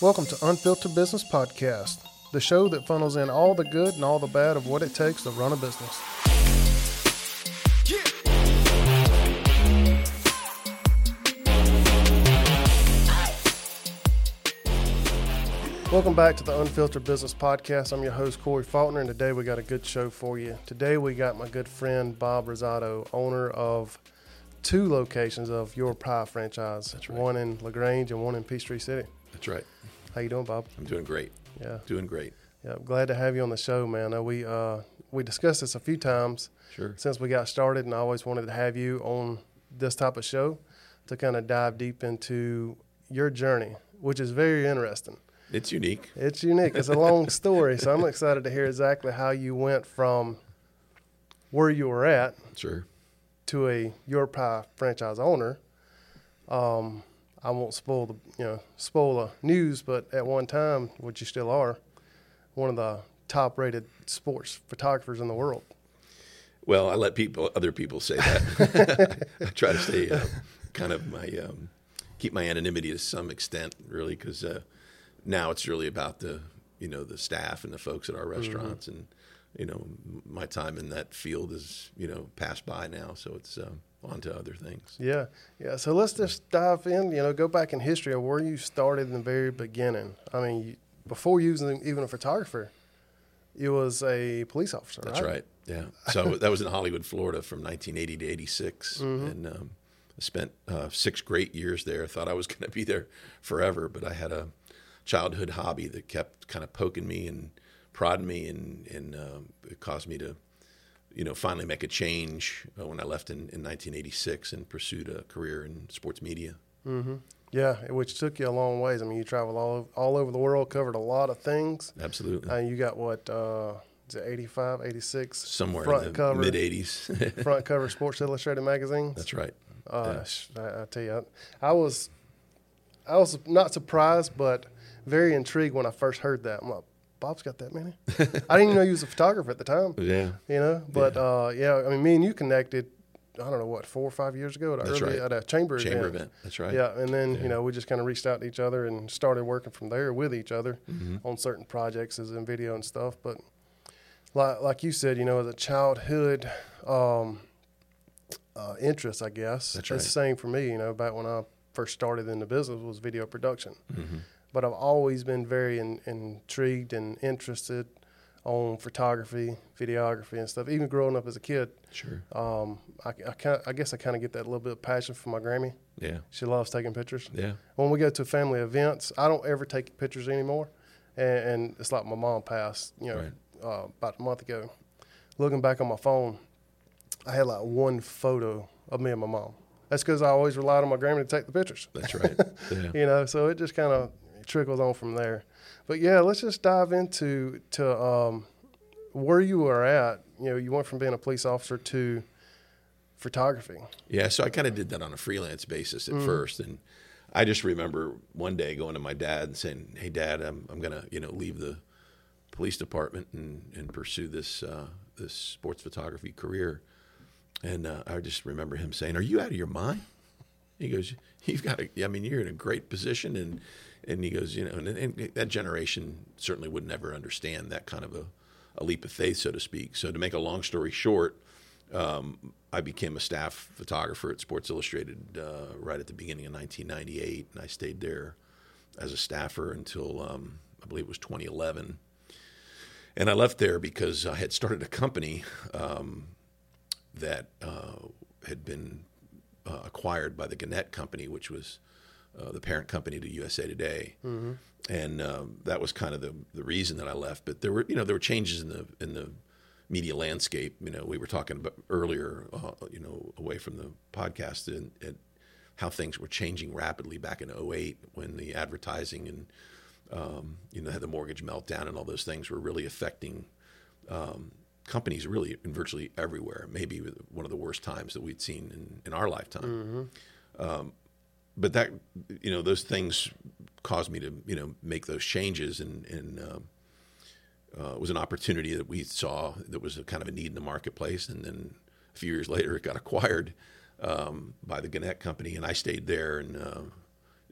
Welcome to Unfiltered Business Podcast, the show that funnels in all the good and all the bad of what it takes to run a business. Welcome back to the Unfiltered Business Podcast. I'm your host, Corey Faulkner, and today we got a good show for you. Today we got my good friend, Bob Rosato, owner of two locations of Your Pie franchise. Right. One in LaGrange and one in Peachtree City. That's right. How you doing, Bob? I'm doing great. Yeah. Doing great. Yeah, I'm glad to have you on the show, man. Uh, we uh, we discussed this a few times Sure. since we got started, and I always wanted to have you on this type of show to kind of dive deep into your journey, which is very interesting. It's unique. It's unique. It's a long story, so I'm excited to hear exactly how you went from where you were at Sure. to a Your Pie franchise owner. Um, I won't spoil the you know spoil the news, but at one time, which you still are, one of the top rated sports photographers in the world. Well, I let people, other people say that. I try to stay uh, kind of my, um, keep my anonymity to some extent, really, because uh, now it's really about the, you know, the staff and the folks at our restaurants, and you know, my time in that field is, you know, passed by now, so it's uh, on to other things. Yeah, yeah. So let's just dive in. You know, go back in history of where you started in the very beginning. I mean, you, before you was even a photographer, you was a police officer. That's right. Yeah. So that was in Hollywood, Florida, from 1980 to 86, Mm-hmm. and um, I spent uh, six great years there. I Thought I was going to be there forever, but I had a childhood hobby that kept kind of poking me and prodding me, and and um, it caused me to, you know, finally make a change uh, when I left in, in 1986 and pursued a career in sports media. Yeah, which took you a long ways. I mean, you traveled all all over the world, covered a lot of things. Absolutely. Uh, you got what? Uh, is it 85, 86? Somewhere front in the cover, mid 80s. front cover Sports Illustrated magazine. That's right. Uh, yeah. I, I tell you, I, I was, I was not surprised, but very intrigued when I first heard that. I'm like, Bob's got that many. I didn't even know he was a photographer at the time. Yeah. You know, but uh, yeah, I mean, me and you connected. I don't know what four or five years ago at early, right. at a chamber Chamber event. event. That's right. Yeah, and then Yeah. you know we just kind of reached out to each other and started working from there with each other Mhm. on certain projects as in video and stuff. But like like you said, you know, as a childhood um, uh, interest, I guess That's it's the same for me. You know, back when I first started in the business was video production, Mhm. But I've always been very in, intrigued and interested on photography, videography, and stuff. Even growing up as a kid, Sure. um, I, I, kinda, I guess I kind of get that little bit of passion for my Grammy. Yeah. She loves taking pictures Yeah. when we go to family events, I don't ever take pictures anymore. And, and it's like my mom passed, you know, Right. uh, about a month ago. Looking back on my phone, I had like one photo of me and my mom. That's because I always relied on my grandma to take the pictures, That's right. Yeah. you know. So it just kind of trickles on from there. But yeah, let's just dive into to um, where you were at. You know, you went from being a police officer to photography. Yeah, so I kind of did that on a freelance basis at first, and I just remember one day going to my dad and saying, "Hey, Dad, I'm I'm gonna you know leave the police department and and pursue this uh, this sports photography career," and uh, I just remember him saying, "Are you out of your mind?" He goes, "You've got a, I mean, you're in a great position," and and he goes, you know, and, and that generation certainly would never understand that kind of a, a leap of faith, so to speak. So to make a long story short, um, I became a staff photographer at Sports Illustrated uh, right at the beginning of 1998, and I stayed there as a staffer until um, I believe it was 2011. And I left there because I had started a company um, that uh, had been uh, acquired by the Gannett Company, which was uh, the parent company to USA Today, and um, that was kind of the the reason that I left. But there were you know there were changes in the in the media landscape. You know, we were talking about earlier, uh, you know, away from the podcast and, and how things were changing rapidly back in 08 when the advertising and um, you know had the mortgage meltdown and all those things were really affecting um, companies really in virtually everywhere. Maybe one of the worst times that we'd seen in, in our lifetime. Um, but that you know those things caused me to you know make those changes and and um, uh, it was an opportunity that we saw that was a kind of a need in the marketplace. And then a few years later it got acquired um, by the Gannett company. And I stayed there and uh,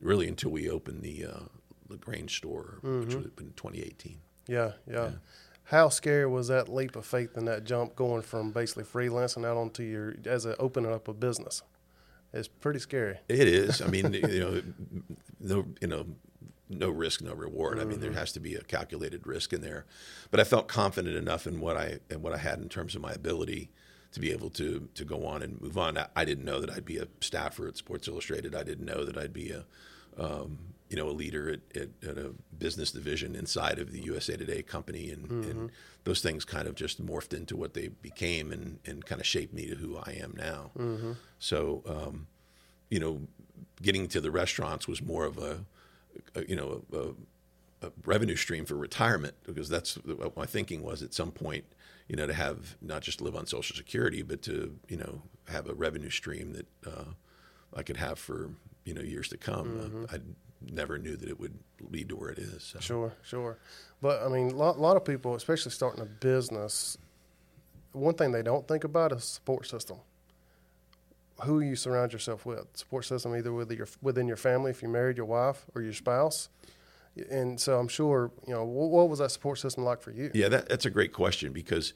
really until we opened the uh, Lagrange store, which would have been 2018. Yeah, yeah, How scary was that leap of faith and that jump going from basically freelancing out onto your as a opening up a business? It's pretty scary. It is. I mean, you know, no, you know, no risk, no reward. I mean, there has to be a calculated risk in there. But I felt confident enough in what I in what I had in terms of my ability to be able to to go on and move on. I, I didn't know that I'd be a staffer at Sports Illustrated. I didn't know that I'd be a um, you know a leader at, at, at, a business division inside of the USA Today company, and, mm-hmm. and, those things kind of just morphed into what they became and, and kind of shaped me to who I am now. Mm-hmm. So, um, you know, getting to the restaurants was more of a, a you know a, a, revenue stream for retirement because that's what my thinking was at some point. You know, to have not just live on Social Security, but to you know have a revenue stream that uh, I could have for you know years to come. Mm-hmm. Uh, I never knew that it would lead to where it is. So. Sure, sure. But I mean, a lot, lot, of people, especially starting a business, one thing they don't think about is support system. Who you surround yourself with, support system either with your within your family, if you're married, your wife or your spouse. And so I'm sure you know what, what was that support system like for you? Yeah, that, that's a great question because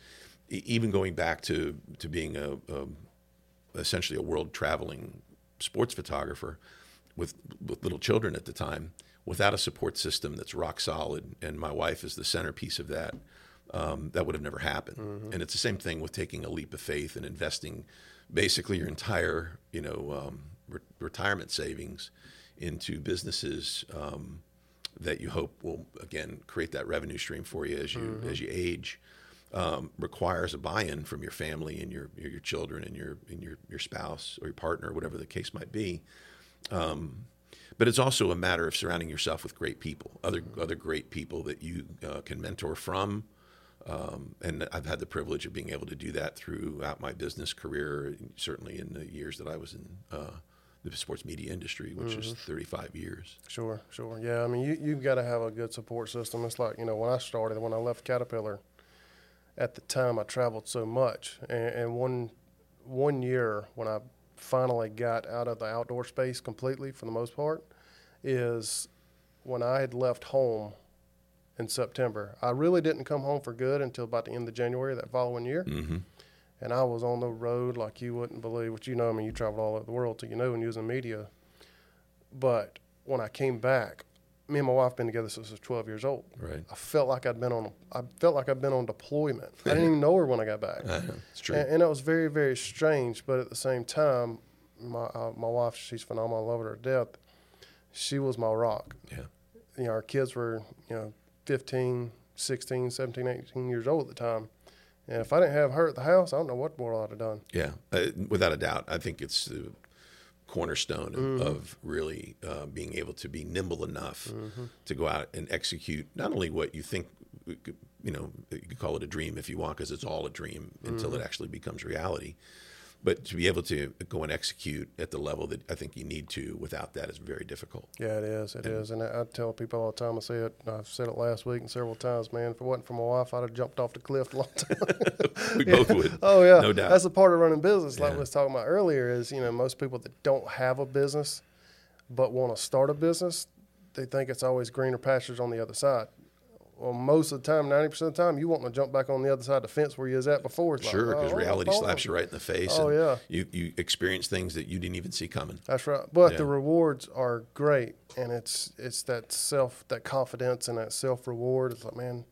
even going back to to being a, a essentially a world traveling sports photographer with with little children at the time without a support system that's rock solid and my wife is the centerpiece of that um, that would have never happened mm-hmm. and it's the same thing with taking a leap of faith and investing basically your entire you know um, re- retirement savings into businesses um, that you hope will again create that revenue stream for you as you mm-hmm. as you age um, requires a buy-in from your family and your your, your children and your and your your spouse or your partner, whatever the case might be. Um, but it's also a matter of surrounding yourself with great people, other other great people that you uh, can mentor from. Um, and I've had the privilege of being able to do that throughout my business career, certainly in the years that I was in uh, the sports media industry, which mm-hmm. is 35 years. Sure, sure. Yeah, I mean, you, you've got to have a good support system. It's like, you know, when I started, when I left Caterpillar, at the time I traveled so much, and, and one one year when I finally got out of the outdoor space completely for the most part is when I had left home in September. I really didn't come home for good until about the end of January that following year. Mm-hmm. And I was on the road like you wouldn't believe, which you know, I mean, you traveled all over the world, so you know, when you're in media. But when I came back, me and my wife been together since I was 12 years old. Right. I felt like I'd been on. I felt like I'd been on deployment. I didn't even know her when I got back. Uh, it's true. And, and, it was very, very strange. But at the same time, my uh, my wife, she's phenomenal. I love her to death. She was my rock. Yeah. You know, our kids were you know 15, 16, 17, 18 years old at the time. And if I didn't have her at the house, I don't know what more I'd have done. Yeah, uh, without a doubt. I think it's cornerstone mm-hmm. of really uh, being able to be nimble enough mm-hmm. to go out and execute not only what you think you know you could call it a dream if you want because it's all a dream until mm-hmm. it actually becomes reality but to be able to go and execute at the level that I think you need to without that is very difficult. Yeah, it is. It and, is. and I, I, tell people all the time. I say it. I've said it last week and several times. Man, if it wasn't for my wife, I'd have jumped off the cliff a long time. we both would. Oh yeah, no doubt. That's a part of running business. Like yeah. we was talking about earlier, is you know most people that don't have a business but want to start a business, they think it's always greener pastures on the other side well, most of the time, ninety percent of the time, you want to jump back on the other side of the fence where you was at before. It's sure, because like, oh, reality slaps you right in the face. Oh yeah, you you experience things that you didn't even see coming. That's right. But yeah. the rewards are great, and it's it's that self, that confidence, and that self reward. It's like, man,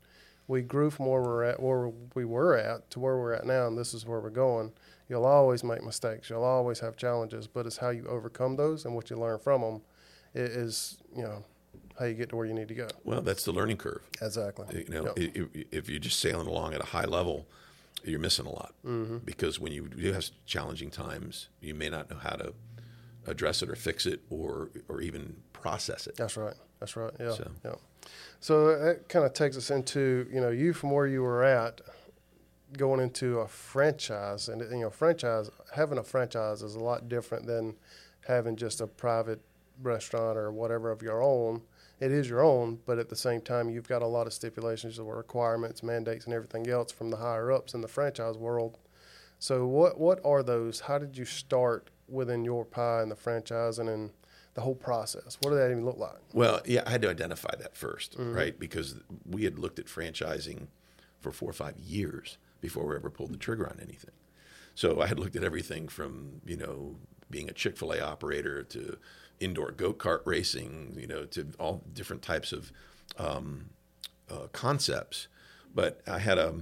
we grew from where we're at, where we were at, to where we're at now, and this is where we're going. You'll always make mistakes. You'll always have challenges, but it's how you overcome those and what you learn from them. It is you know how you get to where you need to go. Well, that's the learning curve. Exactly. You know, yep. if, if, you're just sailing along at a high level, you're missing a lot mm-hmm. because when you do have challenging times, you may not know how to address it or fix it or or even process it. That's right. That's right. Yeah. So. Yeah. So that kind of takes us into you know you from where you were at going into a franchise and you know franchise having a franchise is a lot different than having just a private restaurant or whatever of your own it is your own, but at the same time, you've got a lot of stipulations or requirements, mandates, and everything else from the higher ups in the franchise world. So, what what are those? How did you start within your pie and the franchise, and then the whole process? What did that even look like? Well, yeah, I had to identify that 1st mm-hmm. right? Because we had looked at franchising for four or five years before we ever pulled the trigger on anything. So I had looked at everything from you know being a Chick Fil A operator to indoor go kart racing, you know, to all different types of um, uh, concepts. But I had a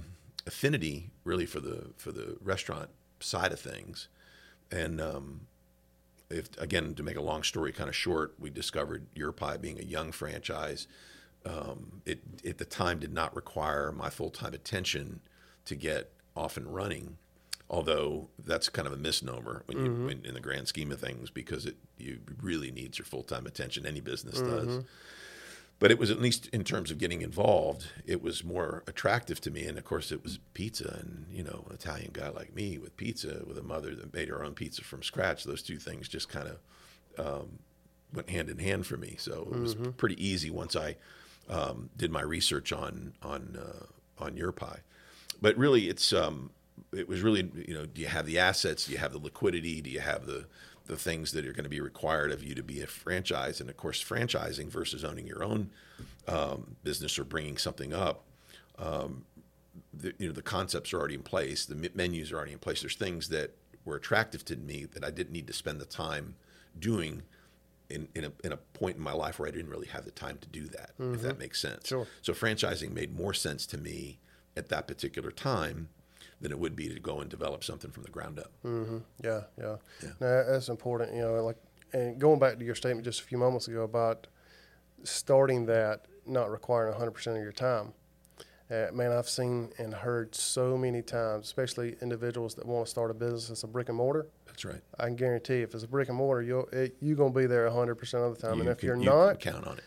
affinity really for the for the restaurant side of things, and um, if again to make a long story kind of short, we discovered Your Pie being a young franchise. Um, it at the time did not require my full time attention to get off and running, although that's kind of a misnomer when you when, in the grand scheme of things because it you really needs your full time attention. Any business does. But it was at least in terms of getting involved, it was more attractive to me. And of course, it was pizza, and you know, an Italian guy like me with pizza, with a mother that made her own pizza from scratch. Those two things just kind of um, went hand in hand for me. So it was pretty easy once I um, did my research on on uh, on your pie. But really, it's um, it was really you know, do you have the assets? Do you have the liquidity? Do you have the the things that are going to be required of you to be a franchise? And of course, franchising versus owning your own um, business or bringing something up. Um, the, you know the concepts are already in place, the me- menus are already in place. There's things that were attractive to me that I didn't need to spend the time doing in, in, a, in a point in my life where I didn't really have the time to do that, if that makes sense. Sure. So franchising made more sense to me at that particular time than it would be to go and develop something from the ground up. Mm-hmm. Yeah, yeah. Yeah. No, that's important. You know, like, and going back to your statement just a few moments ago about starting that not requiring 100% of your time. Uh, man, I've seen and heard so many times, especially individuals that want to start a business that's a brick and mortar. That's right. I can guarantee if it's a brick and mortar, you'll, it, you're going to be there 100% of the time. and if can- you're you not, count on it.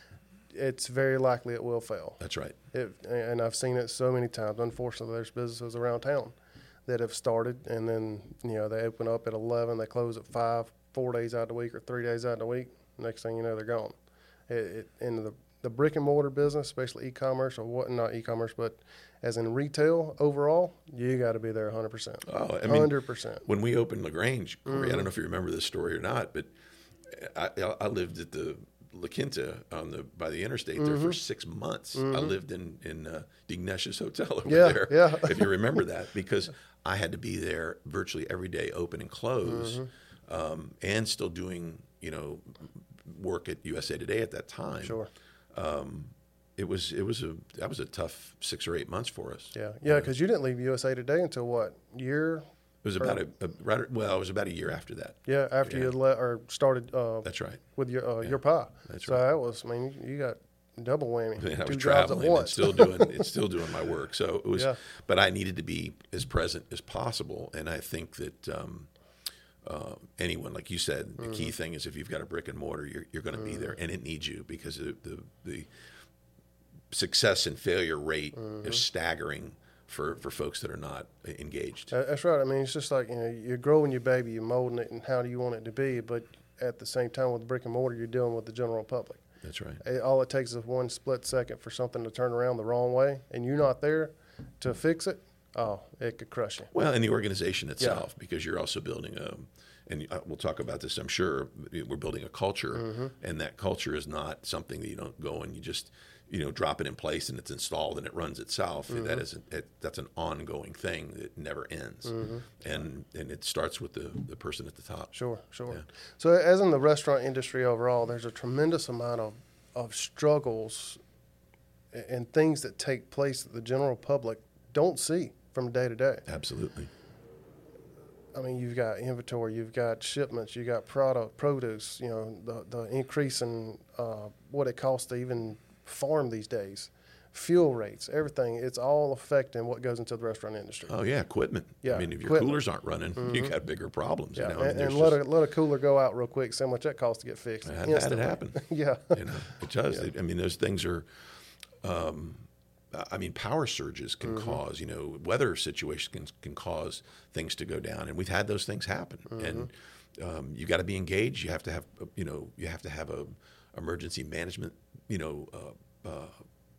It's very likely it will fail. That's right. It, and I've seen it so many times. Unfortunately, there's businesses around town that have started, and then you know they open up at eleven, they close at five, four days out of the week or three days out of the week. Next thing you know, they're gone. It, it, in the the brick and mortar business, especially e-commerce or what not e-commerce, but as in retail overall, you got to be there 100 percent. Oh, I mean, 100 percent. when we opened Lagrange, Corey, Mm-hmm. I don't know if you remember this story or not, but I, I lived at the La Quinta on the by the interstate there Mm-hmm. for six months. I lived in in uh, hotel over Yeah, there. yeah. if you remember that, because I had to be there virtually every day, open and close, Mm-hmm. um, and still doing you know work at USA Today at that time. Sure. It was it was a that was a tough six or eight months for us. Yeah, yeah, because you didn't leave USA Today until what year? It was about a, a right, well, it was about a year after that. Yeah, after you Yeah. had let or started uh, That's right. with your uh, your pie. that's so right. that was, I mean, you got double whammy, Man, I was traveling and still doing it's still doing my work. So it was, Yeah. but I needed to be as present as possible. And I think that um, uh, anyone, like you said, the Mm-hmm. key thing is if you've got a brick and mortar, you're, you're going to be there, and it needs you because the the, the success and failure rate Mm-hmm. is staggering for for folks that are not engaged. That's right. I mean, it's just like you know, you're growing your baby, you're molding it, and how do you want it to be? But at the same time, with brick and mortar, you're dealing with the general public. That's right. It, all it takes is one split second for something to turn around the wrong way, and you're not there to fix it. Oh, it could crush you. Well, and the organization itself, because you're also building a, and uh, we'll talk about this, I'm sure. We're building a culture, Mm-hmm. and that culture is not something that you don't go and you just, you know, drop it in place and it's installed and it runs itself. Mm-hmm. That is, it, that's an ongoing thing that never ends, Mm-hmm. and and it starts with the the person at the top. Sure, sure. Yeah. So, as in the restaurant industry overall, there's a tremendous amount of, of struggles and things that take place that the general public don't see from day to day. Absolutely. I mean, you've got inventory, you've got shipments, you got product, produce. You know, the the increase in uh, what it costs to even farm these days, fuel rates, everything. It's all affecting what goes into the restaurant industry. Oh yeah, equipment. Yeah, I mean, if your equipment. Mm-hmm. coolers aren't running, you got bigger problems. yeah, You know, mean, and, and let just- a let a cooler go out real quick. See how much that costs to get fixed. Had it happen. yeah, you know it does I mean those things are um, I mean power surges can Mm-hmm. cause you know weather situations can, can cause things to go down and we've had those things happen Mm-hmm. and um, you got to be engaged you have to have you know you have to have a emergency management you know uh, uh,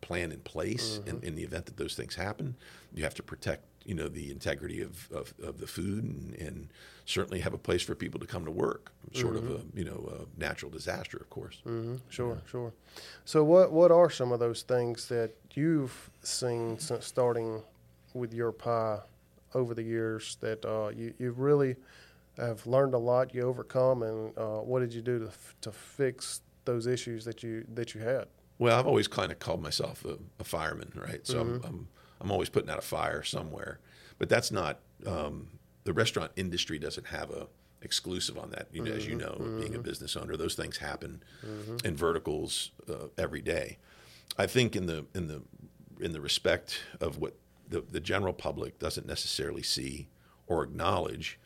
plan in place in, in the event that those things happen. You have to protect, you know, the integrity of, of, of the food and, and certainly have a place for people to come to work. Sort of a, you know, a natural disaster, of course. hmm Sure, sure. So, what what are some of those things that you've seen since starting with your pie over the years that uh, you you really have learned a lot, you overcome, and uh, what did you do to f- to fix those issues that you that you had? Well, I've always kind of called myself a, a fireman, right? So I'm, I'm I'm always putting out a fire somewhere, but that's not um, the restaurant industry doesn't have a exclusive on that. You know, as you know, being a business owner, those things happen in verticals uh, every day. I think in the in the in the respect of what the, the general public doesn't necessarily see or acknowledge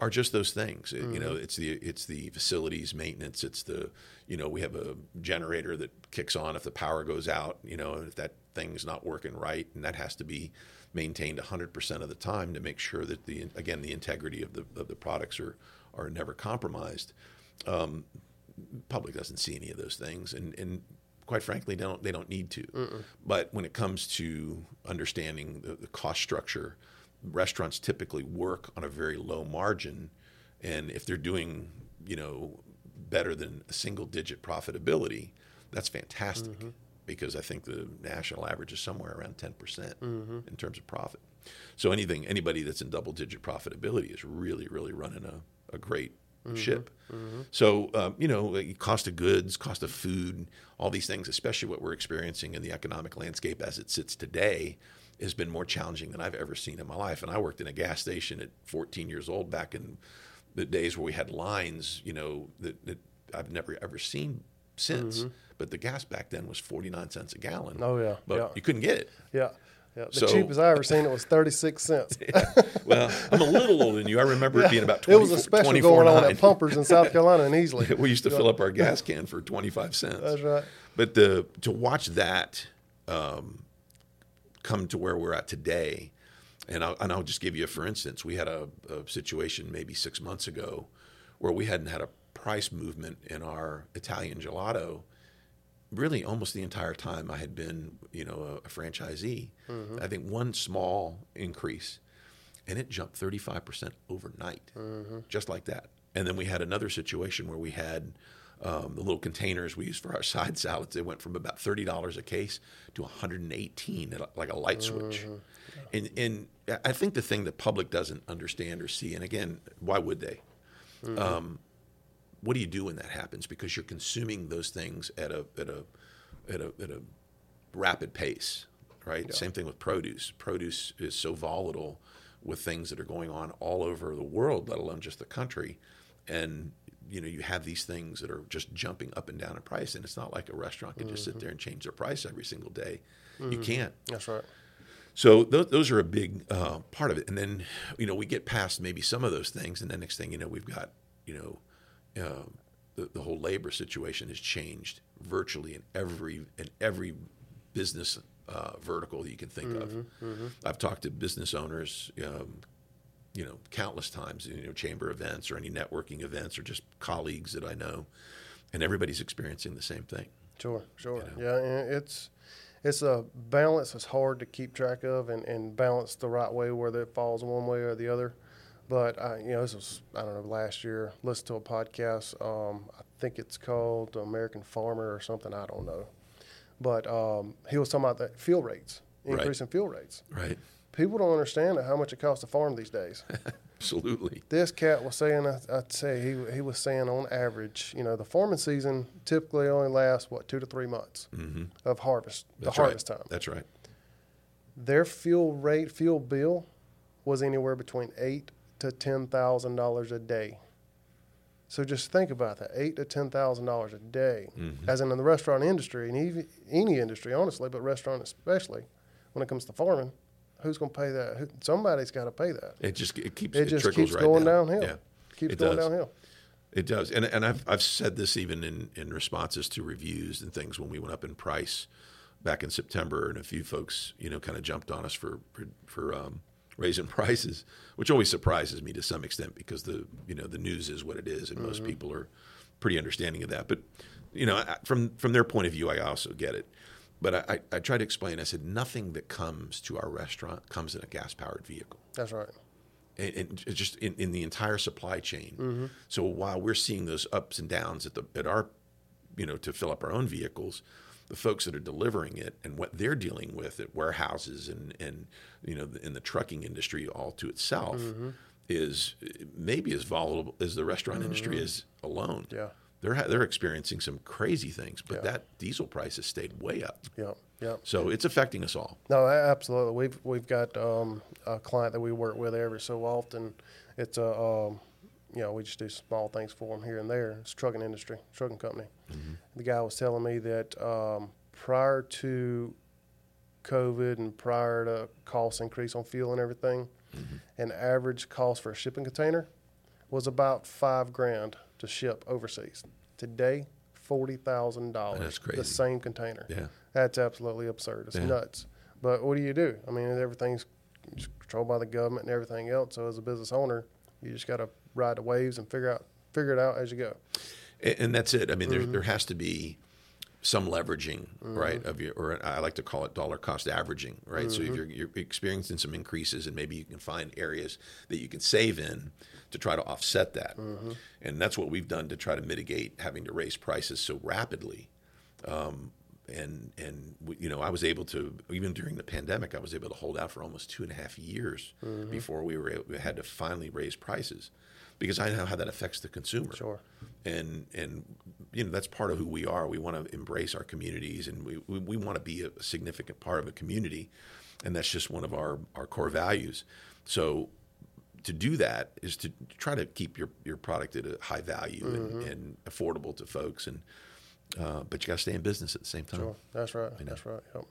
are just those things. It- You know, it's the it's the facilities maintenance. It's the you know we have a generator that kicks on if the power goes out. You know, and if that thing's not working right, and that has to be maintained 100% of the time to make sure that the again the integrity of the of the products are are never compromised. Um, public doesn't see any of those things, and and quite frankly, they don't they don't need to. But when it comes to understanding the, the cost structure, restaurants typically work on a very low margin, and if they're doing you know better than a single digit profitability, that's fantastic. Mm-hmm. Because I think the national average is somewhere around ten percent mm-hmm. in terms of profit. So anything anybody that's in double digit profitability is really really running a, a great mm-hmm. ship. So um, you know, cost of goods, cost of food, all these things, especially what we're experiencing in the economic landscape as it sits today, has been more challenging than I've ever seen in my life. And I worked in a gas station at 14 years old back in the days where we had lines, you know, that, that I've never ever seen since. But the gas back then was 49 cents a gallon. Oh, yeah, but yeah. you couldn't get it. Yeah, yeah. The So- cheapest I ever seen it was thirty six cents. Well, I'm a little older than you. I remember it being about 20, it was a special going on at Pumpers in South Carolina and Easley. we used to fill up our gas can for 25 cents. That's right. But the to watch that um, come to where we're at today, and I'll, and I'll just give you a for instance. We had a, a situation maybe six months ago where we hadn't had a price movement in our Italian gelato really almost the entire time I had been, you know, a, a franchisee. Mm-hmm. I think one small increase, and it jumped 35% overnight, mm-hmm. just like that. And then we had another situation where we had um, the little containers we use for our side salads. They went from about thirty dollars a case to 118, at like a light switch. And and I think the thing the public doesn't understand or see, and again, why would they? Um, what do you do when that happens? Because you're consuming those things at a at a at a, at a rapid pace, right? Same thing with produce. Produce is so volatile with things that are going on all over the world, let alone just the country, and you know you have these things that are just jumping up and down in price, and it's not like a restaurant can just sit there and change their price every single day. You can't. That's right. So those, those are a big uh, part of it. And then, you know, we get past maybe some of those things, and the next thing you know, we've got, you know, uh, the, the whole labor situation has changed virtually in every in every business uh, vertical you can think of. I've talked to business owners, um, you know, countless times, you know, chamber events or any networking events or just colleagues that I know, and everybody's experiencing the same thing. Sure, sure. Yeah, and it's it's a balance that's hard to keep track of and, and balance the right way, whether it falls one way or the other. But I, you know, this was I don't know last year. Listened to a podcast. Um, I think it's called American Farmer or something. I don't know. But um, he was talking about the fuel rates, Right. increasing fuel rates. Right. People don't understand how much it costs to farm these days. Absolutely. This cat was saying, I- I'd say he he was saying on average, you know, the farming season typically only lasts what two to three months of harvest, the Mm-hmm. Harvest time. That's right. Their fuel rate, fuel bill, was anywhere between eight to ten thousand dollars a day. So just think about that, eight to ten thousand dollars a day, Mm-hmm. as in, in the restaurant industry and even any industry, honestly, but restaurant especially, when it comes to farming, who's going to pay that? Who, somebody's got to pay that. It just it keeps It it, just trickles keeps right going down. downhill. Yeah, Keeps it going does. downhill. It does, and and I've I've said this even in in responses to reviews and things when we went up in price back in September, and a few folks you know kind of jumped on us for for, for um, raising prices, which always surprises me to some extent because the you know the news is what it is, and most people are pretty understanding of that. But you know, from from their point of view, I also get it. But I, I, I tried to explain. I said nothing that comes to our restaurant comes in a gas powered vehicle. That's right. And, and just in, in the entire supply chain. Mm-hmm. So while we're seeing those ups and downs at the at our, you know, to fill up our own vehicles, the folks that are delivering it and what they're dealing with at warehouses and and you know in the trucking industry all to itself mm-hmm. is maybe as volatile as the restaurant industry mm-hmm. is alone. Yeah. They're ha- they're experiencing some crazy things, but Yeah. that diesel price has stayed way up. Yep. Yep. So it's affecting us all. No, absolutely. We've we've got um, a client that we work with every so often. It's a um, you know we just do small things for them here and there. It's trucking industry, trucking company. The guy was telling me that um, prior to COVID and prior to cost increase on fuel and everything, an average cost for a shipping container was about five grand to ship overseas. Today, forty thousand dollars. That's crazy. The same container. Yeah. That's absolutely absurd. It's Yeah. nuts. But what do you do? I mean, everything's controlled by the government and everything else. So as a business owner, you just got to ride the waves and figure out figure it out as you go. And, and that's it. I mean, there, mm-hmm. there has to be some leveraging, right? Mm-hmm. Of your, or I like to call it dollar cost averaging, right? So if mm-hmm. you're, you're experiencing some increases, and maybe you can find areas that you can save in to try to offset that, mm-hmm. and that's what we've done to try to mitigate having to raise prices so rapidly. Um, and and you know, I was able to even during the pandemic, I was able to hold out for almost two and a half years before we were able, we had to finally raise prices because I know how that affects the consumer Sure. and and you know that's part of who we are. We want to embrace our communities, and we we, we want to be a significant part of a community, and that's just one of our our core values. So to do that is to try to keep your your product at a high value and, and affordable to folks, and uh, but you got to stay in business at the same time. Sure. That's right. That's right. Yep.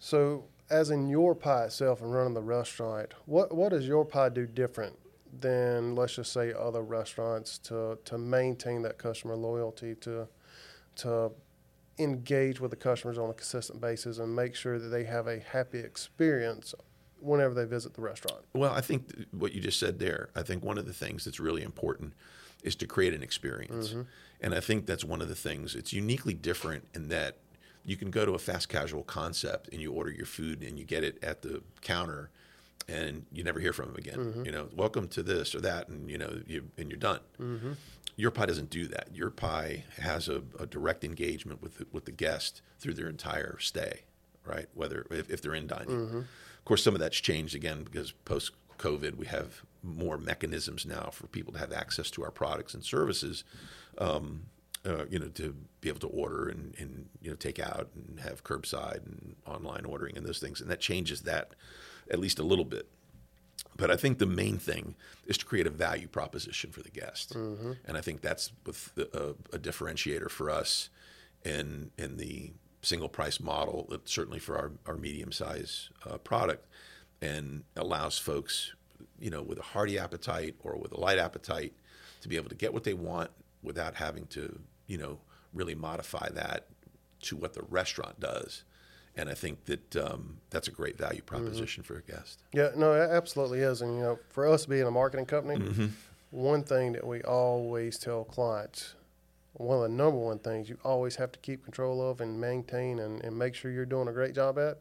So, as in your pie itself and running the restaurant, what what does your pie do different than let's just say other restaurants to to maintain that customer loyalty to to engage with the customers on a consistent basis and make sure that they have a happy experience whenever they visit the restaurant. Well, I think th- what you just said there, I think one of the things that's really important is to create an experience. Mm-hmm. And I think that's one of the things, it's uniquely different in that you can go to a fast casual concept and you order your food and you get it at the counter and you never hear from them again. You know, welcome to this or that, and you know, you and you're done. Your pie doesn't do that. Your pie has a, a direct engagement with the, with the guest through their entire stay, right? Whether if, if they're in dining. Of course, some of that's changed again because post COVID, we have more mechanisms now for people to have access to our products and services. Um, uh, you know, to be able to order and, and you know take out and have curbside and online ordering and those things, and that changes that at least a little bit. But I think the main thing is to create a value proposition for the guest, and I think that's with the, a, a differentiator for us in in the single price model, certainly for our, our medium size uh, product, and allows folks, you know, with a hearty appetite or with a light appetite, to be able to get what they want without having to, you know, really modify that to what the restaurant does. And I think that um, that's a great value proposition for a guest. Yeah, no, it absolutely is. And you know, for us being a marketing company, one thing that we always tell clients, one of the number one things you always have to keep control of and maintain and, and make sure you're doing a great job at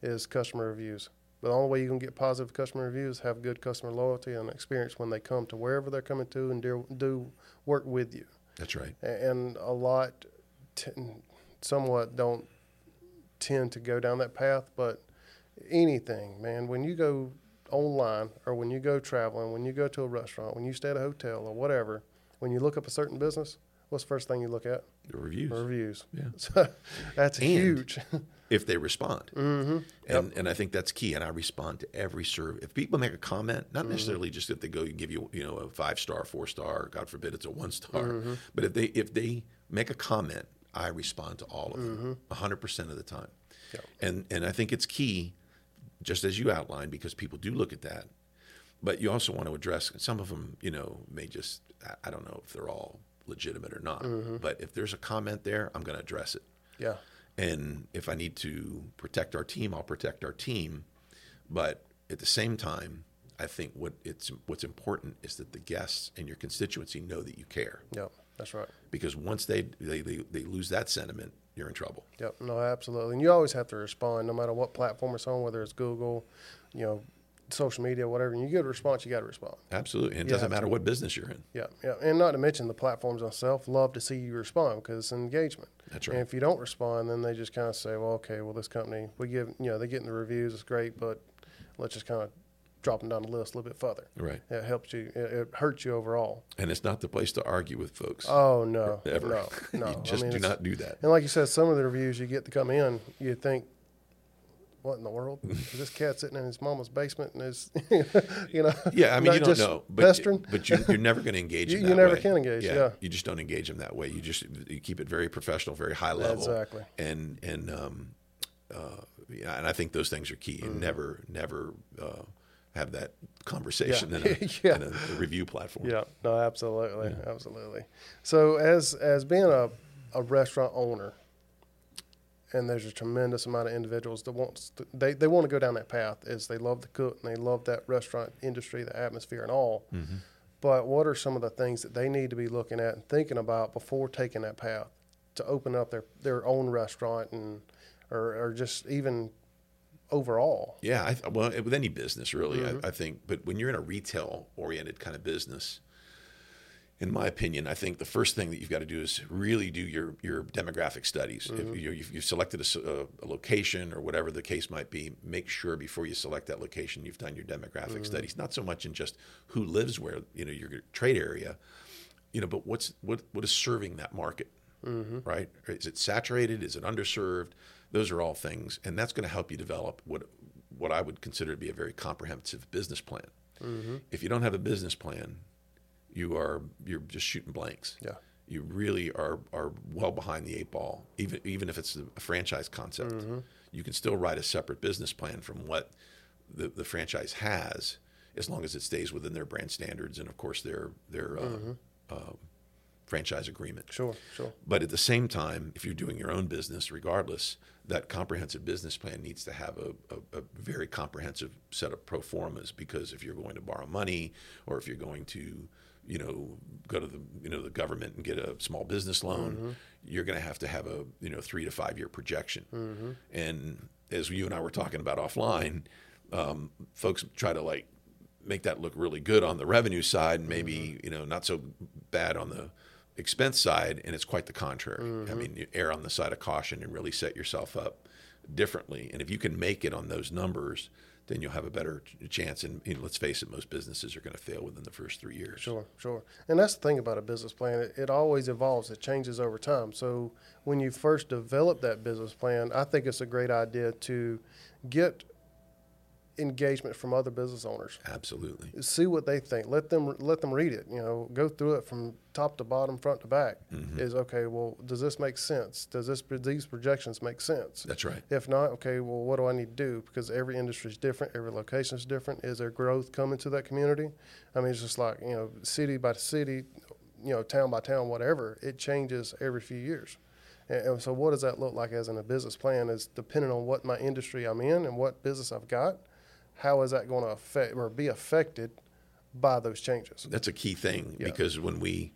is customer reviews. But The only way you can get positive customer reviews have good customer loyalty and experience when they come to wherever they're coming to and do, do work with you. That's right. And a lot, t- somewhat don't tend to go down that path, but anything, man, when you go online or when you go traveling, when you go to a restaurant, when you stay at a hotel or whatever, when you look up a certain business, what's the first thing you look at? The reviews. Reviews. Yeah. So that's And- huge. if they respond. mm-hmm. And, and I think that's key. And I respond to every survey. If people make a comment, not necessarily just if they go and give you, you know, a five star, four star, God forbid it's a one star, but if they if they make a comment, I respond to all of them, mm-hmm. hundred percent of the time. And and I think it's key, just as you outlined, because people do look at that. But you also want to address some of them. You know, may just I- don't know if they're all legitimate or not. Mm-hmm. But if there's a comment there, I'm going to address it. Yeah. And if I need to protect our team, I'll protect our team. But at the same time, I think what it's what's important is that the guests and your constituency know that you care. Yep. That's right. Because once they they, they, they lose that sentiment, you're in trouble. Yep, no, absolutely. And you always have to respond, no matter what platform it's on, whether it's Google, you know, social media, whatever. And you get a response, you got to respond. Absolutely. And it You doesn't matter to. what business you're in. Yeah, yeah. And not to mention the platforms themselves love to see you respond because it's engagement. That's right. And if you don't respond, then they just kind of say, well, okay, well, this company, we give, you know, they get in the reviews, it's great, but let's just kind of drop them down the list a little bit further. Right. It helps you, it, it hurts you overall. And it's not the place to argue with folks. Oh, no. ever. No, no. you I just mean, do not do that. And like you said, some of the reviews you get to come in, you think, what in the world? Is this cat sitting in his mama's basement and is, you know? Yeah, I mean, you don't know, but pestering? but you, you're never going to engage. You- in you never way. can engage, yeah. you just don't engage them that way. You just you keep it very professional, very high level. Exactly. And and um, uh, yeah, and I think those things are key. Mm-hmm. Never never uh, have that conversation Yeah. in, a, Yeah. in a, review platform. Yeah, no, absolutely, absolutely. So as as being a, a restaurant owner, and there's a tremendous amount of individuals that wants to, they they want to go down that path is they love to cook and they love that restaurant industry, the atmosphere and all. Mm-hmm. But what are some of the things that they need to be looking at and thinking about before taking that path to open up their their own restaurant and or or just even overall? Yeah, I, well, with any business, really, Mm-hmm. I, I think. But when you're in a retail-oriented kind of business, in my opinion, I think the first thing that you've got to do is really do your your demographic studies. Mm-hmm. If you, you've selected a location or whatever the case might be, make sure before you select that location you've done your demographic Mm-hmm. studies. Not so much in just who lives where, you know, your trade area, you know, but what's what what is serving that market, right? Is it saturated? Is it underserved? Those are all things, and that's going to help you develop what what I would consider to be a very comprehensive business plan. If you don't have a business plan, you are you're just shooting blanks. Yeah. You really are are well behind the eight ball. Even even if it's a franchise concept, you can still write a separate business plan from what the, the franchise has, as long as it stays within their brand standards and of course their their uh, uh, franchise agreement. Sure, sure. But at the same time, if you're doing your own business, regardless, that comprehensive business plan needs to have a, a, a very comprehensive set of pro formas because if you're going to borrow money or if you're going to, you know, go to the you know the government and get a small business loan, mm-hmm. you're going to have to have a you know three to five year projection. Mm-hmm. And as you and I were talking about offline, um, folks try to like make that look really good on the revenue side and maybe mm-hmm. you know not so bad on the expense side and it's quite the contrary i mm-hmm. mean you err on the side of caution and really set yourself up differently and if you can make it on those numbers then you'll have a better chance and you know, let's face it most businesses are going to fail within the first three years Sure, sure. And that's the thing about a business plan. It, it always evolves. It changes over time. So when you first develop that business plan, I think it's a great idea to get engagement from other business owners. absolutely See what they think. Let them let them read it. You know, go through it from top to bottom, front to back. Mm-hmm. Is okay. Well, does this make sense? Does this these projections make sense? that's right If not, okay, well, what do I need to do? Because every industry is different, every location is different. Is there growth coming to that community? I mean, it's just like, you know, city by city, you know, town by town, whatever, it changes every few years. And, and so, what does that look like as in a business plan? Is depending on what my industry I'm in and what business I've got, how is that going to affect or be affected by those changes? that's a key thing Yeah. because when we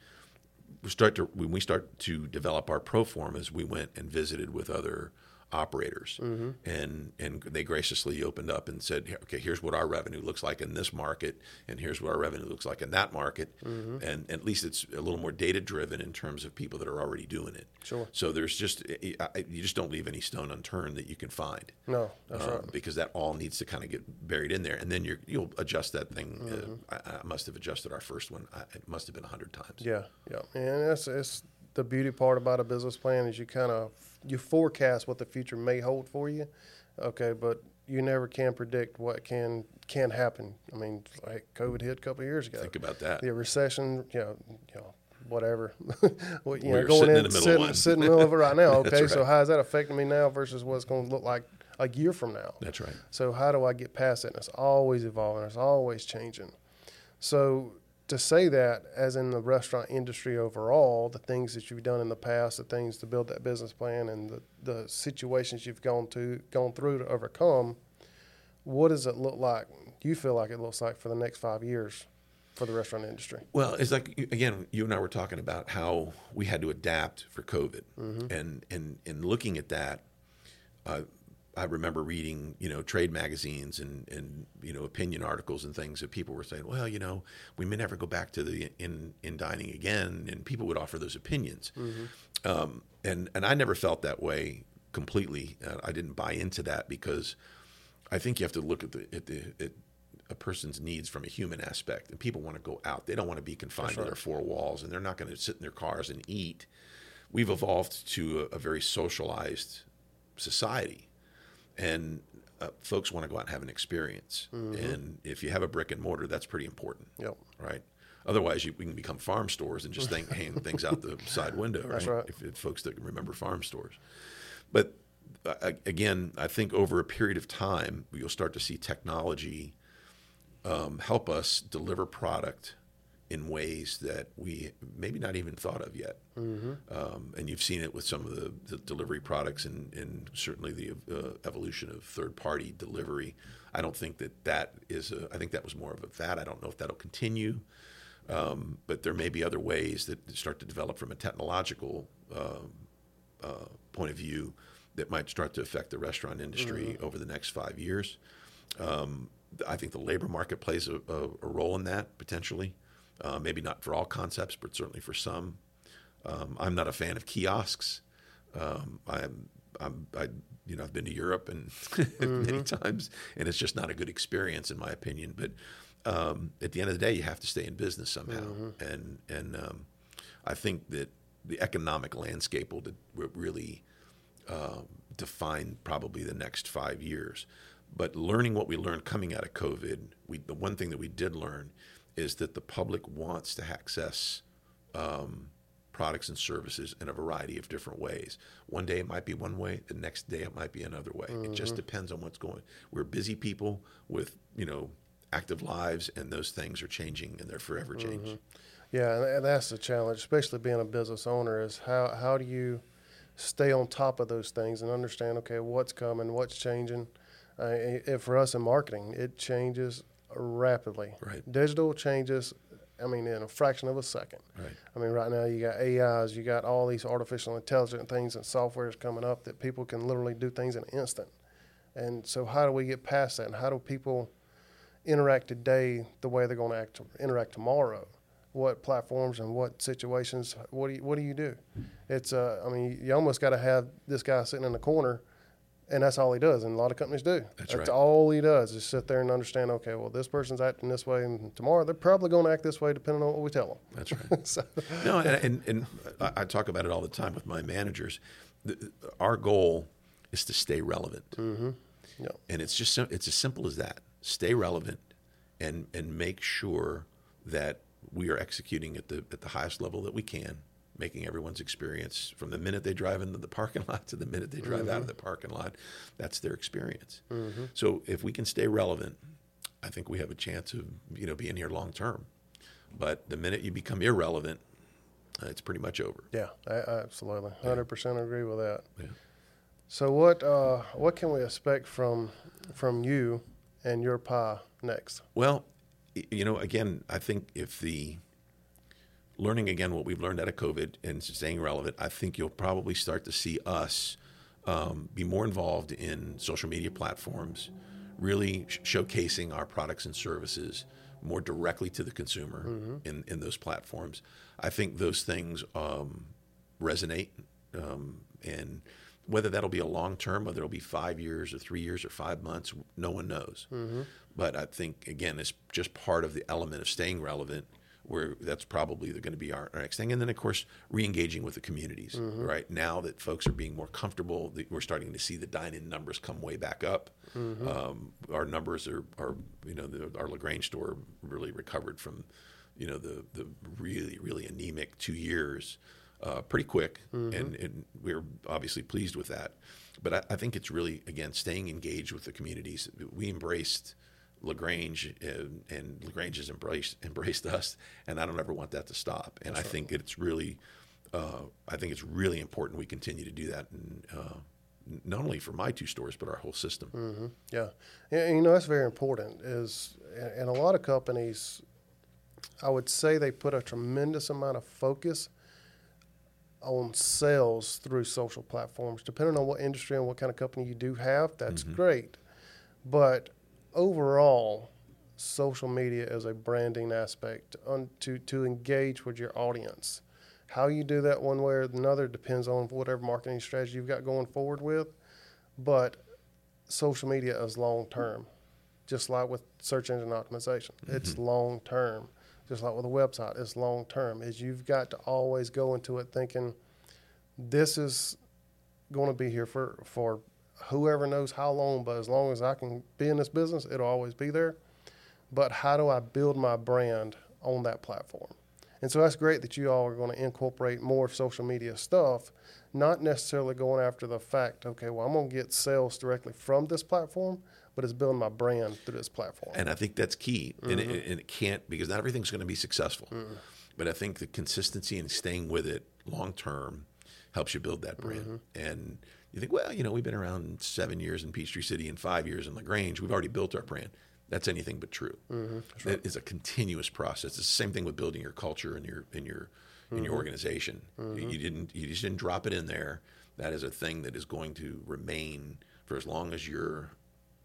start to when we start to develop our pro formas, we went and visited with other operators, Mm-hmm. and and they graciously opened up and said, "Okay, here's what our revenue looks like in this market, and here's what our revenue looks like in that market." Mm-hmm. And at least it's a little more data driven in terms of people that are already doing it. Sure. So there's just I- I- you just don't leave any stone unturned that you can find. No, that's Um, right. Because that all needs to kind of get buried in there, and then you're, you'll adjust that thing. Mm-hmm. Uh, I, I must have adjusted our first one. I, it must have been a hundred times. Yeah, yeah, and that's it's the beauty part about a business plan is you kind of you forecast what the future may hold for you. Okay, but you never can predict what can can happen. I mean, like COVID hit a couple of years ago. Think about that. the recession, you know, you know, whatever. well, you We're going sitting in, in the middle of sitting, one. sitting in the middle of it right now. Okay, so how is that affecting me now versus what it's going to look like a year from now? That's right. So how do I get past it? And it's always evolving. It's always changing. So to say that, as in the restaurant industry overall, the things that you've done in the past, the things to build that business plan, and the, the situations you've gone to gone through to overcome, what does it look like? You feel like it looks like for the next five years for the restaurant industry? Well, it's like again, you and I were talking about how we had to adapt for COVID, and and and looking at that, uh, I remember reading you know trade magazines and and you know opinion articles and things that people were saying, well, you know, we may never go back to the in in dining again, and people would offer those opinions, um, and and I never felt that way completely. Uh, I didn't buy into that because I think you have to look at the at the at a person's needs from a human aspect, and people want to go out. They don't want to be confined to their four walls, and they're not going to sit in their cars and eat. We've evolved to a, a very socialized society, and uh, folks want to go out and have an experience. And if you have a brick and mortar, that's pretty important, Yep. right? Otherwise, you, we can become farm stores and just think, hang things out the side window, right? That's right. If, if folks that can remember farm stores, but uh, again, I think over a period of time, you'll start to see technology um, help us deliver product in ways that we maybe not even thought of yet. Um, and you've seen it with some of the, the delivery products and, and certainly the uh, evolution of third party delivery. I don't think that that is, a, I think that was more of a fad. I don't know if that'll continue. Um, but there may be other ways that start to develop from a technological um, uh, point of view that might start to affect the restaurant industry over the next five years. Um, I think the labor market plays a, a, a role in that potentially. Uh, maybe not for all concepts, but certainly for some. Um, I'm not a fan of kiosks. Um, I'm, I'm, I, you know, I've been to Europe and many times, and it's just not a good experience in my opinion. But um, at the end of the day, you have to stay in business somehow, and and um, I think that the economic landscape will, will really um, define probably the next five years. But learning what we learned coming out of COVID, we, the one thing that we did learn is that the public wants to access um, products and services in a variety of different ways. One day it might be one way, the next day it might be another way. It just depends on what's going. We're busy people with you know active lives, and those things are changing, and they're forever changed. Yeah, and- that's the challenge, especially being a business owner, is how how do you stay on top of those things and understand okay what's coming, what's changing. Uh, if for us in marketing, it changes rapidly. Right. Digital changes. I mean, in a fraction of a second. Right. I mean, right now you got AIs, you got all these artificial intelligent things and softwares coming up that people can literally do things in an instant. And so, how do we get past that? And how do people interact today the way they're going to act interact tomorrow? What platforms and what situations? What do you, what do you do? It's uh, I mean, you almost got to have this guy sitting in the corner, and that's all he does. And a lot of companies do. That's right. all he does is sit there and understand. Okay, well, this person's acting this way, and tomorrow they're probably going to act this way, depending on what we tell them. That's right. so, No, and, and, and I talk about it all the time with my managers. The, our goal is to stay relevant, mm-hmm. yeah. and it's just it's as simple as that. Stay relevant, and and make sure that we are executing at the at the highest level that we can, making everyone's experience from the minute they drive into the parking lot to the minute they drive out of the parking lot, that's their experience. So if we can stay relevant, I think we have a chance of you know being here long term. But the minute you become irrelevant, uh, it's pretty much over. Yeah, I, I absolutely, hundred percent agree with that. Yeah. So what uh, what can we expect from from you and YourPie next? Well, you know, again, I think if the learning again what we've learned out of COVID and staying relevant, I think you'll probably start to see us um, be more involved in social media platforms, really sh- showcasing our products and services more directly to the consumer in, in those platforms. I think those things um, resonate, um, and whether that'll be a long term, whether it'll be five years or three years or five months, no one knows. But I think again, it's just part of the element of staying relevant. Where that's probably going to be our, our next thing, and then of course re-engaging with the communities. Right now that folks are being more comfortable, we're starting to see the dine-in numbers come way back up. Um, our numbers are, are you know, the, our LaGrange store really recovered from, you know, the the really really anemic two years uh, pretty quick, and, and we're obviously pleased with that. But I, I think it's really again staying engaged with the communities. We embraced LaGrange, and, and LaGrange has embraced embraced us, and I don't ever want that to stop. And I think it's really, uh, I think it's really important we continue to do that, and uh, not only for my two stores but our whole system. Yeah, and, and, you know that's very important. Is and and a lot of companies I would say they put a tremendous amount of focus on sales through social platforms. Depending on what industry and what kind of company you do have, that's great. But overall, social media is a branding aspect on, to, to engage with your audience. How you do that one way or another depends on whatever marketing strategy you've got going forward with. But social media is long term, just like with search engine optimization. Mm-hmm. It's long term. Just like with a website, it's long term. Is you've got to always go into it thinking, this is going to be here for for whoever knows how long, but as long as I can be in this business, it'll always be there. But how do I build my brand on that platform? And so that's great that you all are going to incorporate more social media stuff, not necessarily going after the fact, okay, well, I'm going to get sales directly from this platform, but it's building my brand through this platform. And I think that's key. And, it, mm-hmm. and it can't, because not everything's going to be successful. But I think the consistency and staying with it long term helps you build that brand. Mm-hmm. And you think, well, you know, we've been around seven years in Peachtree City and five years in LaGrange. We've already built our brand. That's anything but true. Mm-hmm. That is a continuous process. It's the same thing with building your culture and your in your in your mm-hmm. organization. You, mm-hmm. you didn't you just didn't drop it in there. That is a thing that is going to remain for as long as you're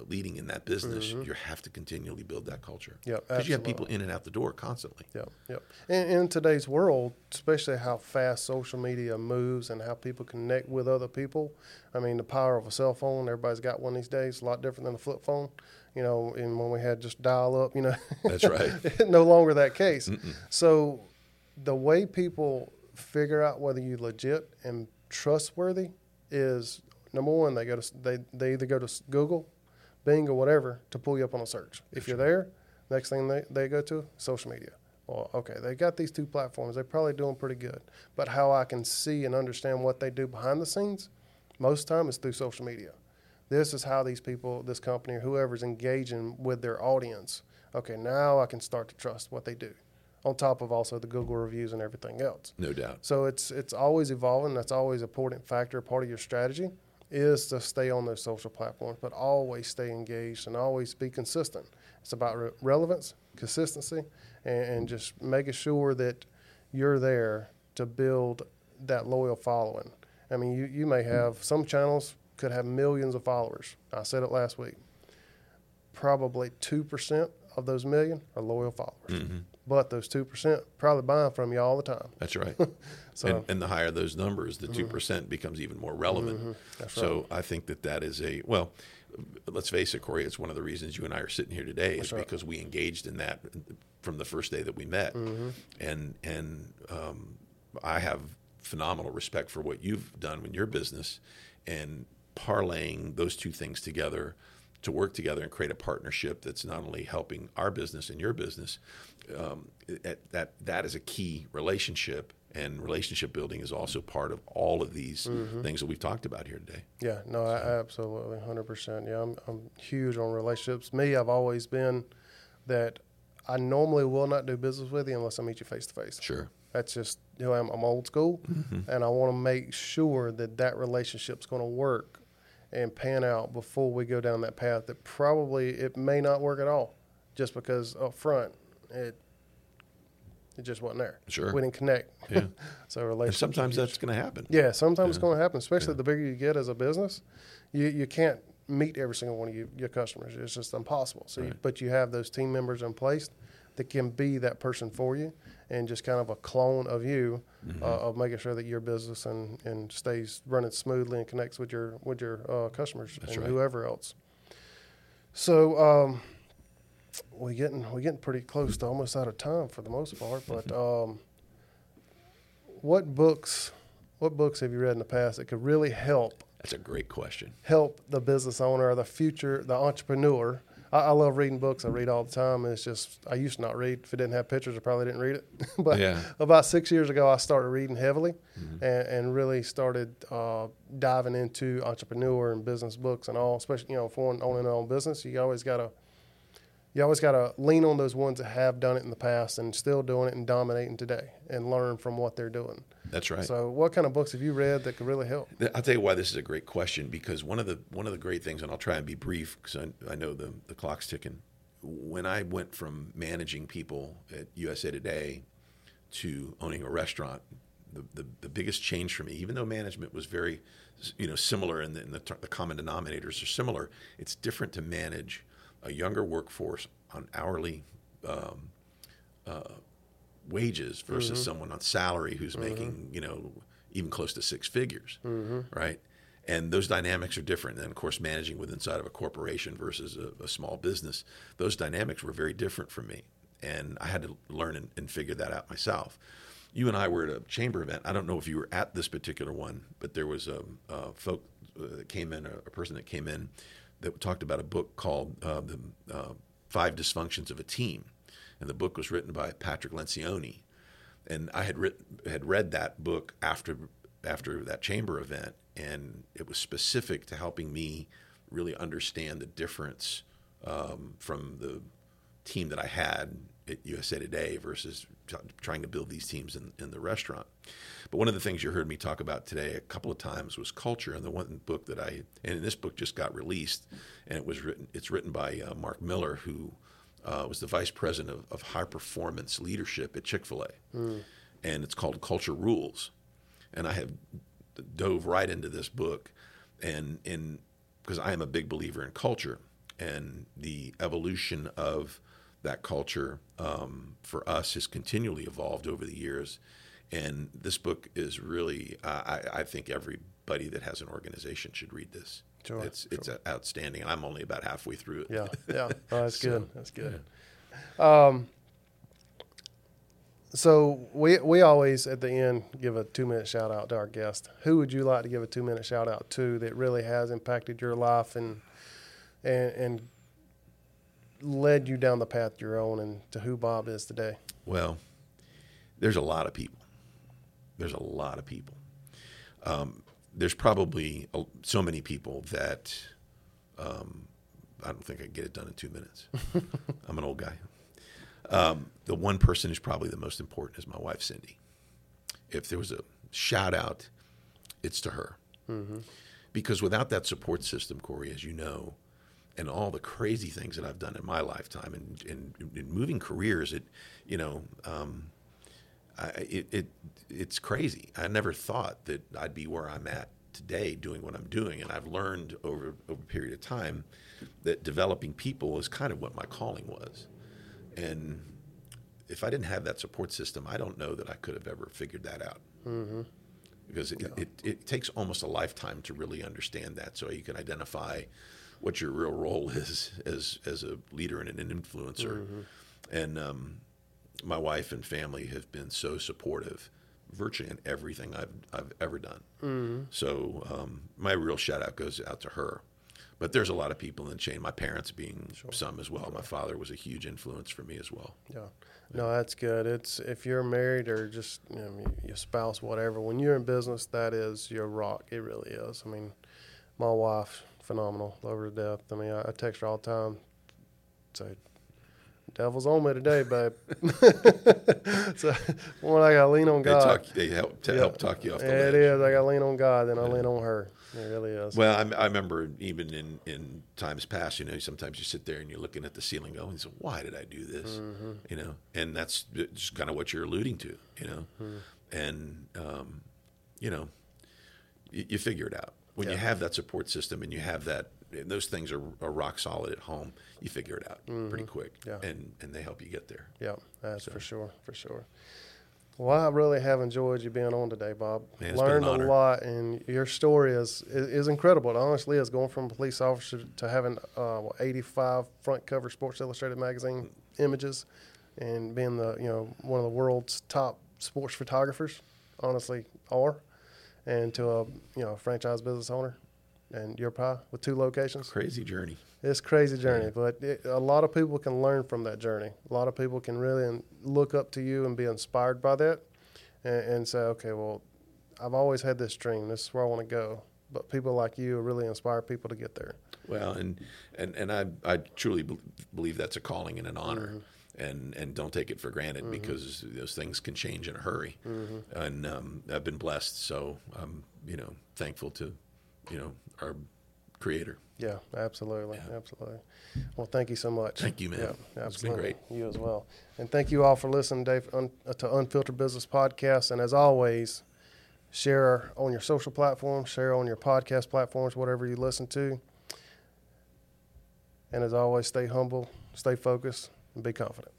leading in that business. Mm-hmm. You have to continually build that culture. Yep, because you have people in and out the door constantly. Yep, yep. In, in today's world, especially how fast social media moves and how people connect with other people, I mean, the power of a cell phone, everybody's got one these days, a lot different than a flip phone. You know, and when we had just dial up, you know, That's right. no longer that case. So the way people figure out whether you legit and trustworthy is number one, they go to they, they either go to Google, Bing, or whatever to pull you up on a search. If you're there, next thing they, they go to social media. Well, okay, they got these two platforms. They're probably doing pretty good. But how I can see and understand what they do behind the scenes, most time is through social media. This is how these people, this company, or whoever's engaging with their audience. Okay, now I can start to trust what they do. On top of also the Google reviews and everything else. No doubt. So it's it's always evolving. That's always an important factor, part of your strategy, is to stay on those social platforms, but always stay engaged and always be consistent. It's about re- relevance, consistency, and, and just making sure that you're there to build that loyal following. I mean, you, you may have some channels could have millions of followers. I said it last week. Probably two percent of those million are loyal followers, mm-hmm. But those two percent probably buying from you all the time. That's right. So- Mm-hmm. and, and the higher those numbers, the 2 percent becomes even more relevant. so I think that that is a well. Let's face it, Corey. It's one of the reasons you and I are sitting here today is right. because we engaged in that from the first day that we met, Mm-hmm. and and um, I have phenomenal respect for what you've done in your business, and parlaying those two things together to work together and create a partnership that's not only helping our business and your business, um, that, that that is a key relationship, and relationship building is also part of all of these things that we've talked about here today. Yeah, no, I, absolutely, hundred percent. Yeah, I'm I'm huge on relationships. Me, I've always been that I normally will not do business with you unless I meet you face to face. Sure. That's just who I am. I'm old school, and I want to make sure that that relationship's going to work and pan out before we go down that path. That probably it may not work at all, just because up front it it just wasn't there. Sure. we didn't connect. Yeah. so sometimes that's going to happen. Yeah, sometimes it's going to happen, especially the bigger you get as a business. You you can't meet every single one of you, your customers. It's just impossible. So, you, but you have those team members in place that can be that person for you, and just kind of a clone of you, Mm-hmm. uh, of making sure that your business and, and stays running smoothly and connects with your with your uh, customers That's and right. whoever else. So um, we getting we getting pretty close to almost out of time for the most part, but. Um, what books what books have you read in the past that could really help That's a great question. help the business owner or the future the entrepreneur I, I love reading books. I read all the time and it's just i used to not read. If it didn't have pictures i probably didn't read it. But Yeah. about six years ago i started reading heavily and, and really started uh, diving into entrepreneur and business books and all especially you know for owning their own business you always got to you always got to lean on those ones that have done it in the past and still doing it and dominating today and learn from what they're doing That's right. so, what kind of books have you read that could really help? I'll tell you why this is a great question because one of the one of the great things, and I'll try and be brief because I, I know the the clock's ticking. when I went from managing people at USA Today to owning a restaurant, the, the, the biggest change for me, even though management was very, you know, similar and the, the, the common denominators are similar, it's different to manage a younger workforce on hourly um, uh, wages versus mm-hmm. someone on salary who's mm-hmm. making, you know, even close to six figures, mm-hmm. right? And those dynamics are different. And of course, managing with inside of a corporation versus a, a, small business, those dynamics were very different for me. And I had to learn and, and figure that out myself. You and I were at a chamber event. I don't know if you were at this particular one, but there was a, a folk uh, that came in, a, a, person that came in that talked about a book called uh, The uh, Five Dysfunctions of a Team. And the book was written by Patrick Lencioni. And I had, written, had read that book after, after that chamber event, and it was specific to helping me really understand the difference um, from the team that I had at USA Today versus t- trying to build these teams in, in the restaurant. But one of the things you heard me talk about today a couple of times was culture. And the one book that I and this book just got released, and it was written. It's written by uh, Mark Miller, who uh, was the vice president of, of high performance leadership at Chick Fil A, mm. and it's called Culture Rules. And I have dove right into this book, and in because I am a big believer in culture and the evolution of that culture um, for us has continually evolved over the years. And this book is really, uh, I, I, think everybody that has an organization should read this. Sure, it's sure. it's outstanding. I'm only about halfway through it. Yeah, yeah, oh, that's so, good. That's good. Yeah. Um, so we we always at the end give a two minute shout out to our guest. Who would you like to give a two minute shout out to that really has impacted your life and and and led you down the path you're on and to who Bob is today? Well, there's a lot of people. There's a lot of people. Um, there's probably a, so many people that um, I don't think I can get it done in two minutes. I'm an old guy. Um, the one person who's probably the most important is my wife, Cindy. If there was a shout out, it's to her. Mm-hmm. Because without that support system, Corey, as you know, and all the crazy things that I've done in my lifetime and in, moving careers, it, you know, um, I, it, it, it's crazy. I never thought that I'd be where I'm at today doing what I'm doing. And I've learned over, over a period of time that developing people is kind of what my calling was. And if I didn't have that support system, I don't know that I could have ever figured that out. Mm-hmm. Because it, yeah. it, it takes almost a lifetime to really understand that so you can identify – what your real role is as as a leader and an influencer. Mm-hmm. And um, my wife and family have been so supportive, virtually in everything I've I've ever done. Mm-hmm. So um, my real shout out goes out to her. But there's a lot of people in the chain. My parents being sure. some as well. Sure. My father was a huge influence for me as well. Yeah. No, that's good. It's if you're married or just you know, your spouse, whatever. When you're in business, that is your rock. It really is. I mean, my wife, phenomenal. Love her to death. I mean, I, I text her all the time. Say, devil's on me today, babe. so when I got to lean on God. They, talk, they help, yeah. help talk you off the ledge. It is. I got to lean on God, then I yeah. lean on her. It really is. Well, I, I, remember even in, in times past, you know, sometimes you sit there and you're looking at the ceiling going, so why did I do this? Mm-hmm. You know, and that's just kind of what you're alluding to, you know. Mm-hmm. And, um, you know, you, you figure it out when yeah. you have that support system and you have that those things are, are rock solid at home you figure it out mm-hmm. pretty quick yeah. and and they help you get there yeah that's so. for sure for sure well i really have enjoyed you being on today bob Man, learned a lot and your story is, is, is incredible it honestly is going from a police officer to having uh, 85 front cover sports illustrated magazine images and being the you know one of the world's top sports photographers honestly are and to a you know franchise business owner and YourPie with two locations. Crazy journey. It's crazy journey, yeah. but it, a lot of people can learn from that journey. A lot of people can really look up to you and be inspired by that, and, and say, okay, well, I've always had this dream. This is where I want to go. But people like you really inspire people to get there. Well, and and and I I truly believe that's a calling and an honor. Mm-hmm and and don't take it for granted mm-hmm. because those things can change in a hurry. Mm-hmm. And um, I've been blessed, so I'm you know thankful to you know our creator. Yeah, absolutely, absolutely. Well, thank you so much. Thank you, man. Yeah, It's been great. You as well. And thank you all for listening, Dave, un, uh, to Unfiltered Business Podcast. And as always, share on your social platforms, share on your podcast platforms, whatever you listen to. And as always, stay humble, stay focused, and be confident.